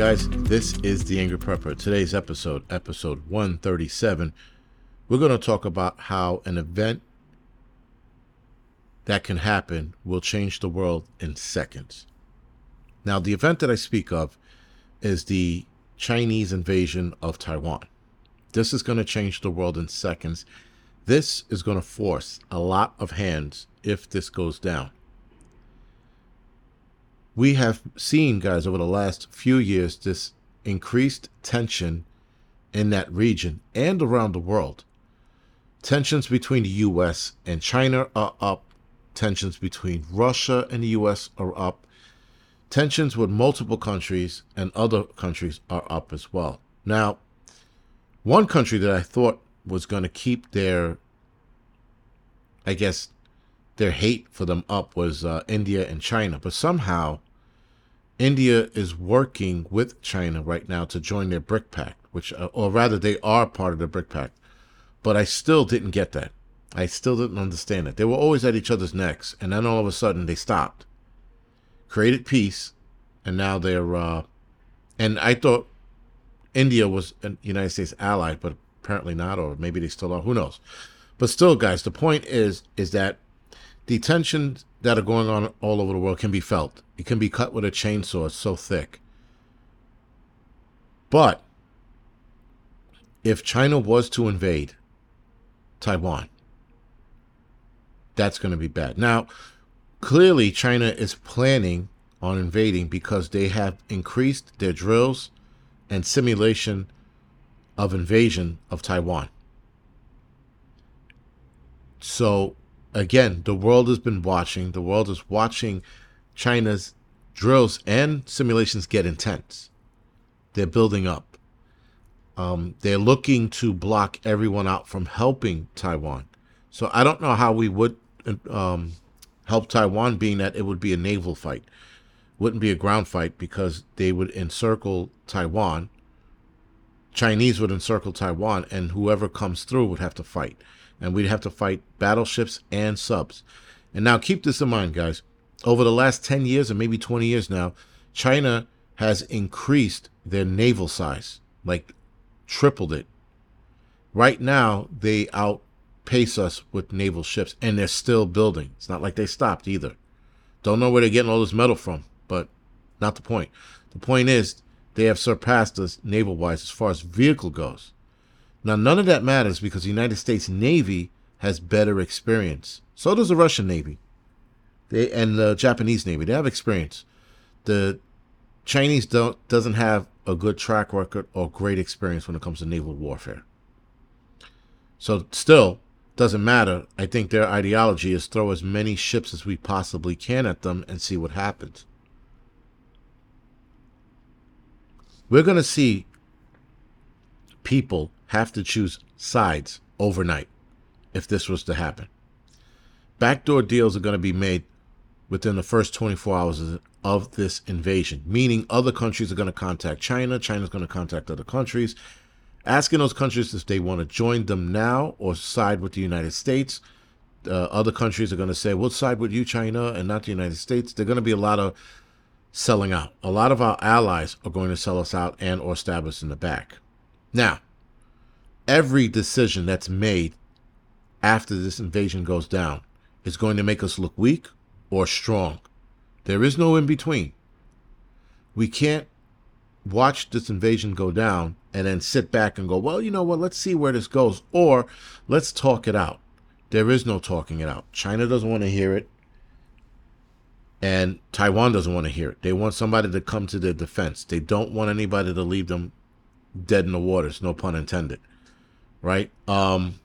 guys. This is The Angry Prepper. Today's episode, episode 137, we're going to talk about how an event that can happen will change the world in seconds. Now, the event that I speak of is the Chinese invasion of Taiwan. This is going to change the world in seconds. This is going to force a lot of hands if this goes down we have seen, guys, over the last few years, this increased tension in that region and around the world. Tensions between the US and China are up. Tensions between Russia and the US are up. Tensions with multiple countries and other countries are up as well. Now, one country that I thought was going to keep their, I guess, their hate for them up was uh, India and China. But somehow, India is working with China right now to join their BRIC Pact, which, uh, or rather, they are part of the BRIC Pact. But I still didn't get that. I still didn't understand it. They were always at each other's necks, and then all of a sudden they stopped, created peace, and now they're. Uh, and I thought India was a United States ally, but apparently not, or maybe they still are. Who knows? But still, guys, the point is is that the tensions that are going on all over the world can be felt. It can be cut with a chainsaw. It's so thick. But if China was to invade Taiwan, that's going to be bad. Now, clearly, China is planning on invading because they have increased their drills and simulation of invasion of Taiwan. So again, the world has been watching. The world is watching China's drills and simulations get intense. They're building up. Um, they're looking to block everyone out from helping Taiwan. So I don't know how we would um, help Taiwan, being that it would be a naval fight. Wouldn't be a ground fight because they would encircle Taiwan. Chinese would encircle Taiwan, and whoever comes through would have to fight and we'd have to fight battleships and subs. And now keep this in mind, guys. Over the last 10 years or maybe 20 years now, China has increased their naval size, like tripled it. Right now, they outpace us with naval ships, and they're still building. It's not like they stopped either. Don't know where they're getting all this metal from, but not the point. The point is, they have surpassed us naval wise as far as vehicle goes. Now, none of that matters because the United States Navy has better experience. So does the Russian Navy. They and the Japanese Navy. They have experience. The Chinese don't doesn't have a good track record or great experience when it comes to naval warfare. So still doesn't matter. I think their ideology is throw as many ships as we possibly can at them and see what happens. We're going to see people have to choose sides overnight if this was to happen. Backdoor deals are going to be made within the first 24 hours of this invasion, meaning other countries are going to contact China, China's going to contact other countries, asking those countries if they want to join them now or side with the United States. Uh, other countries are going to say, we'll side with you, China, and not the United States. There's going to be a lot of selling out. A lot of our allies are going to sell us out and or stab us in the back. Now, every decision that's made after this invasion goes down is going to make us look weak or strong. There is no in between. We can't watch this invasion go down and then sit back and go, well, you know what, let's see where this goes, or let's talk it out. There is no talking it out. China doesn't want to hear it, and Taiwan doesn't want to hear it. They want somebody to come to their defense. They don't want anybody to leave them dead in the waters, no pun intended right? Um,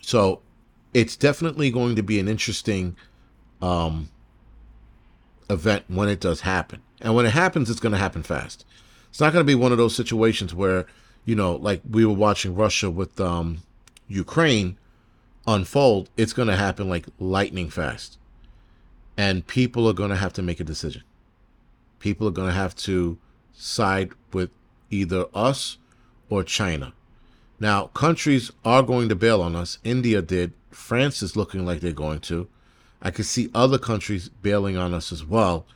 so it's definitely going to be an interesting um, event when it does happen. And when it happens, it's going to happen fast. It's not going to be one of those situations where, you know, like we were watching Russia with um, Ukraine unfold. It's going to happen like lightning fast. And people are going to have to make a decision. People are going to have to side with either us or China. Now, countries are going to bail on us. India did. France is looking like they're going to. I could see other countries bailing on us as well.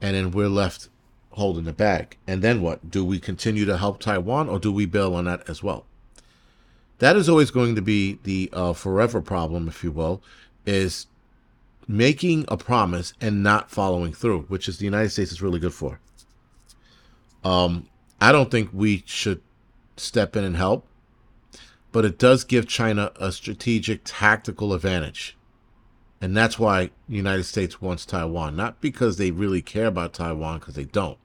And then we're left holding the bag. And then what? Do we continue to help Taiwan or do we bail on that as well? That is always going to be the uh, forever problem, if you will, is making a promise and not following through, which is the United States is really good for. Um, I don't think we should step in and help, but it does give China a strategic tactical advantage. And that's why the United States wants Taiwan, not because they really care about Taiwan, because they don't.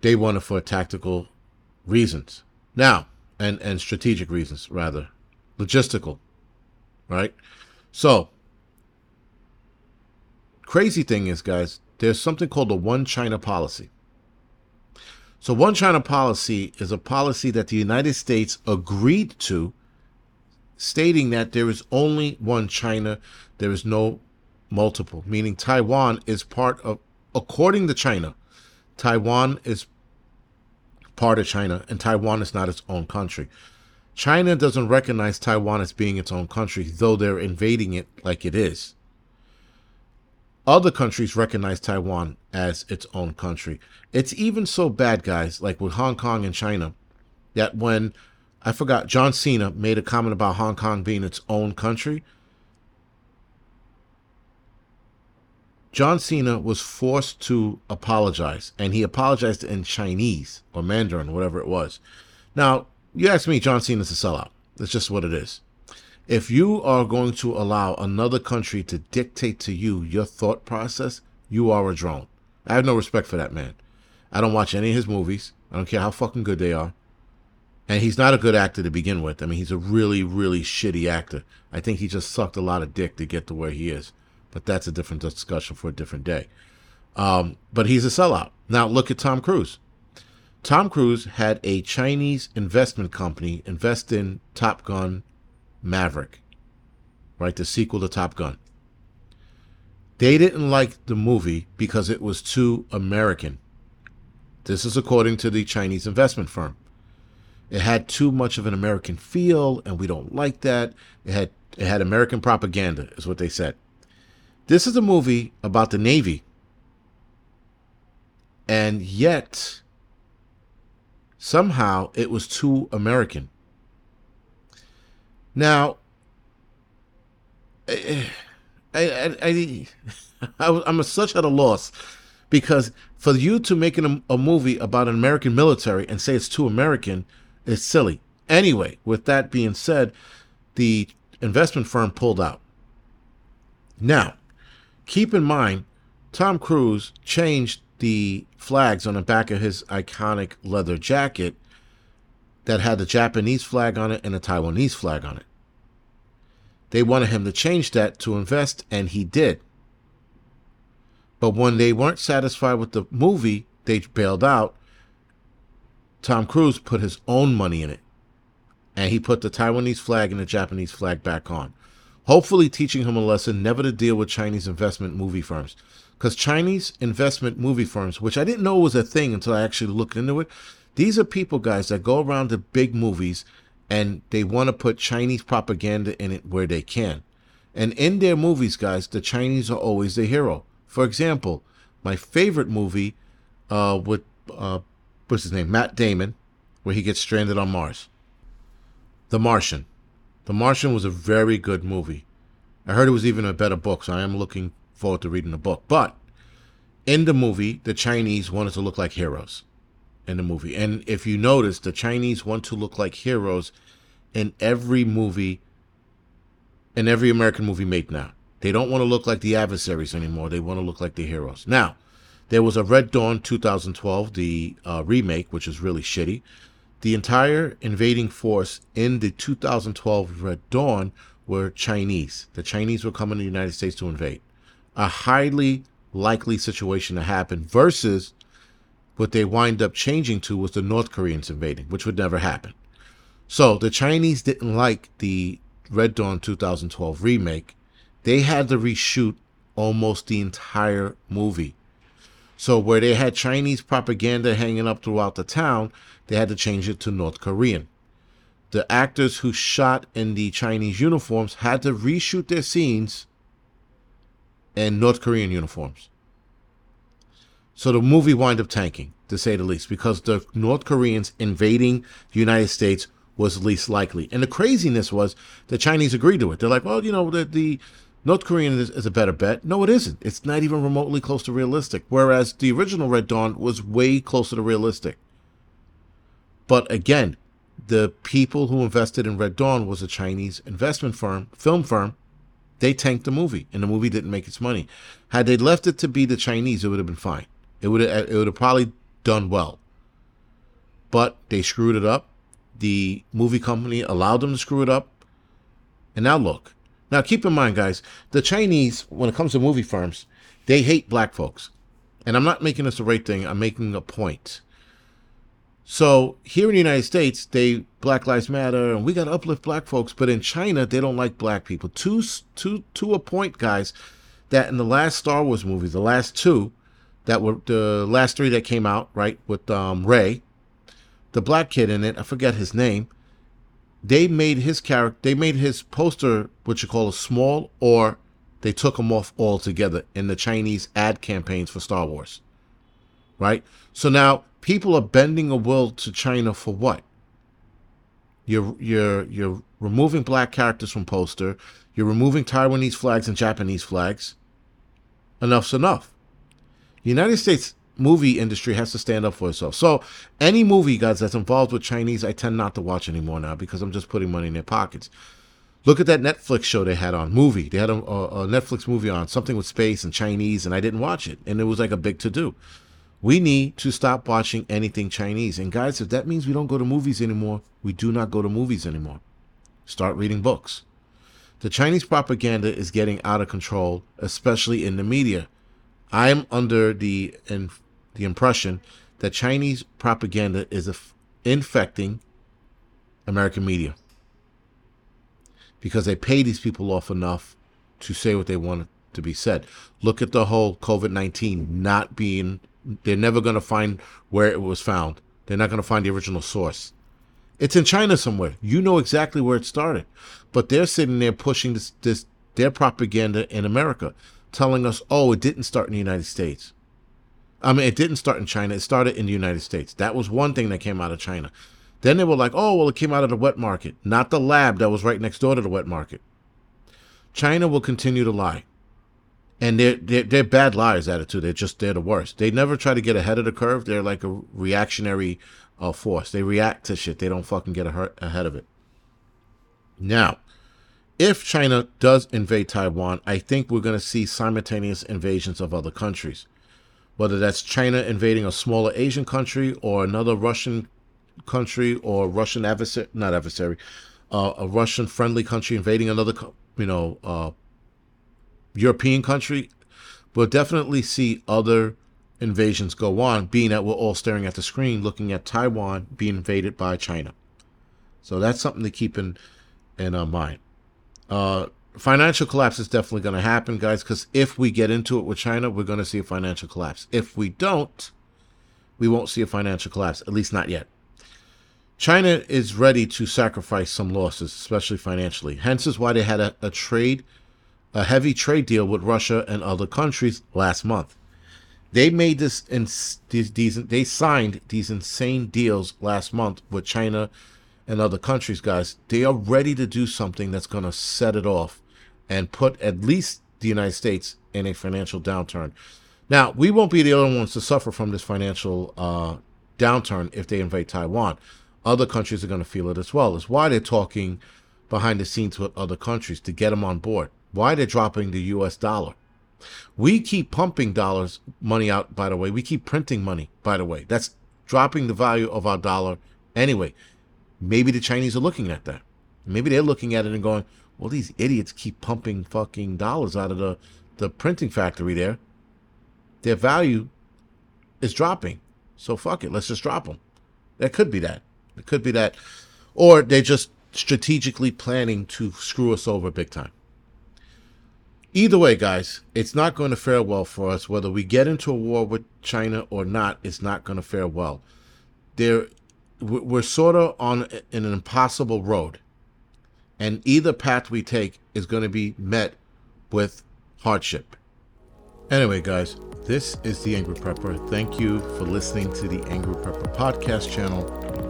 They want it for tactical reasons. Now, and, and strategic reasons, rather. Logistical. Right? So, crazy thing is, guys, there's something called the One China policy. So, One China policy is a policy that the United States agreed to stating that there is only one China, there is no multiple, meaning Taiwan is part of, according to China, Taiwan is part of China and Taiwan is not its own country. China doesn't recognize Taiwan as being its own country, though they're invading it like it is. Other countries recognize Taiwan as its own country. It's even so bad, guys, like with Hong Kong and China, that when I forgot, John Cena made a comment about Hong Kong being its own country. John Cena was forced to apologize, and he apologized in Chinese or Mandarin, whatever it was. Now, you ask me, John Cena's a sellout. That's just what it is. If you are going to allow another country to dictate to you your thought process, you are a drone. I have no respect for that man. I don't watch any of his movies. I don't care how fucking good they are. And he's not a good actor to begin with. I mean, he's a really, really shitty actor. I think he just sucked a lot of dick to get to where he is. But that's a different discussion for a different day. Um, but he's a sellout. Now look at Tom Cruise. Tom Cruise had a Chinese investment company invest in Top Gun Maverick, right? The sequel to Top Gun. They didn't like the movie because it was too American. This is according to the Chinese investment firm. It had too much of an American feel, and we don't like that. It had it had American propaganda, is what they said. This is a movie about the Navy, and yet somehow it was too American. Now, eh, eh, I, I, I, I, I'm such at a loss because for you to make an, a movie about an American military and say it's too American is silly. Anyway, with that being said, the investment firm pulled out. Now, keep in mind, Tom Cruise changed the flags on the back of his iconic leather jacket that had the Japanese flag on it and a Taiwanese flag on it. They wanted him to change that to invest, and he did. But when they weren't satisfied with the movie, they bailed out Tom Cruise put his own money in it. And he put the Taiwanese flag and the Japanese flag back on. Hopefully, teaching him a lesson never to deal with Chinese investment movie firms. Because Chinese investment movie firms, which I didn't know was a thing until I actually looked into it, these are people, guys, that go around to big movies and they want to put Chinese propaganda in it where they can. And in their movies, guys, the Chinese are always the hero. For example, my favorite movie uh, with uh, what's his name? Matt Damon, where he gets stranded on Mars. The Martian. The Martian was a very good movie. I heard it was even a better book, so I am looking forward to reading the book. But in the movie, the Chinese wanted to look like heroes in the movie. And if you notice, the Chinese want to look like heroes in every movie, in every American movie made now. They don't want to look like the adversaries anymore. They want to look like the heroes. Now, there was a Red Dawn 2012, the uh, remake, which is really shitty. The entire invading force in the 2012 Red Dawn were Chinese. The Chinese were coming to the United States to invade. A highly likely situation to happen versus what they wind up changing to was the North Koreans invading, which would never happen. So the Chinese didn't like the Red Dawn 2012 remake. They had to reshoot almost the entire movie so where they had Chinese propaganda hanging up throughout the town, they had to change it to North Korean. The actors who shot in the Chinese uniforms had to reshoot their scenes in North Korean uniforms. So the movie wind up tanking, to say the least, because the North Koreans invading the United States was least likely. And the craziness was the Chinese agreed to it. They're like, well, you know, the, the North Korean is, is, a better bet. No, it isn't. It's not even remotely close to realistic. Whereas the original Red Dawn was way closer to realistic. But again, the people who invested in Red Dawn was a Chinese investment firm, film firm. They tanked the movie, and the movie didn't make its money. Had they left it to be the Chinese, it would have been fine. It would have, uh, it would have probably done well. But they screwed it up. The movie company allowed them to screw it up. And now look. Now keep in mind, guys, the Chinese, when it comes to movie firms, they hate black folks. And I'm not making this the right thing. I'm making a point. So here in the United States, they Black Lives Matter and we got to uplift black folks, but in China they don't like black people. To to to a point, guys, that in the last Star Wars movie, the last two, that were the last three that came out, right, with um, Rey, the black kid in it, I forget his name. They made his character, they made his poster what you call a small, or they took him off altogether in the Chinese ad campaigns for Star Wars. Right? So now people are bending a will to China for what? You're you're you're removing black characters from poster. You're removing Taiwanese flags and Japanese flags. Enough's enough. The United States movie industry has to stand up for itself. So any movie, guys, that's involved with Chinese, I tend not to watch anymore now because I'm just putting money in their pockets. Look at that Netflix show they had on movie. They had a, a, Netflix movie on something with space and Chinese, and I didn't watch it, and it was like a big to do. We need to stop watching anything Chinese. And guys, if that means we don't go to movies anymore, we do not go to movies anymore. Start reading books. The Chinese propaganda is getting out of control, especially in the media. I'm under the in, the impression that Chinese propaganda is infecting American media because they pay these people off enough to say what they want to be said. Look at the whole COVID 19 not being they're never going to find where it was found. They're not going to find the original source. It's in China somewhere. You know exactly where it started. But they're sitting there pushing this, this their propaganda in America, telling us, oh, it didn't start in the United States. I mean, it didn't start in China. It started in the United States. That was one thing that came out of China. Then they were like, oh, well, it came out of the wet market, not the lab that was right next door to the wet market. China will continue to lie and they're, they're, they're bad liars at it too. They're just they're the worst. They never try to get ahead of the curve. They're like a reactionary uh, force. They react to shit. They don't fucking get ahead of it. Now, if China does invade Taiwan, I think we're going to see simultaneous invasions of other countries. Whether that's China invading a smaller Asian country or another Russian country or Russian adversary, not adversary, uh, a Russian friendly country invading another, you know, uh, European country, we'll definitely see other invasions go on, being that we're all staring at the screen looking at Taiwan being invaded by China. So that's something to keep in in mind. Uh, financial collapse is definitely going to happen, guys, because if we get into it with China, we're going to see a financial collapse. If we don't, we won't see a financial collapse, at least not yet. China is ready to sacrifice some losses, especially financially. Hence is why they had a, a trade a heavy trade deal with Russia and other countries last month. They made this in these, these they signed these insane deals last month with China and other countries, guys. They are ready to do something that's going to set it off and put at least the United States in a financial downturn. Now, we won't be the only ones to suffer from this financial uh, downturn if they invade Taiwan. Other countries are going to feel it as well. Is why they're talking behind the scenes with other countries to get them on board. Why they're dropping the US dollar. We keep pumping dollars money out, by the way. We keep printing money, by the way. That's dropping the value of our dollar anyway. Maybe the Chinese are looking at that. Maybe they're looking at it and going, well, these idiots keep pumping fucking dollars out of the, the printing factory there. Their value is dropping. So fuck it. Let's just drop them. That could be that. It could be that. Or they're just strategically planning to screw us over big time. Either way, guys, it's not going to fare well for us. Whether we get into a war with China or not, it's not going to fare well. There, we're sort of on an impossible road, and either path we take is going to be met with hardship. Anyway, guys, this is the Angry Prepper. Thank you for listening to the Angry Prepper podcast channel.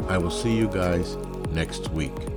I will see you guys next week.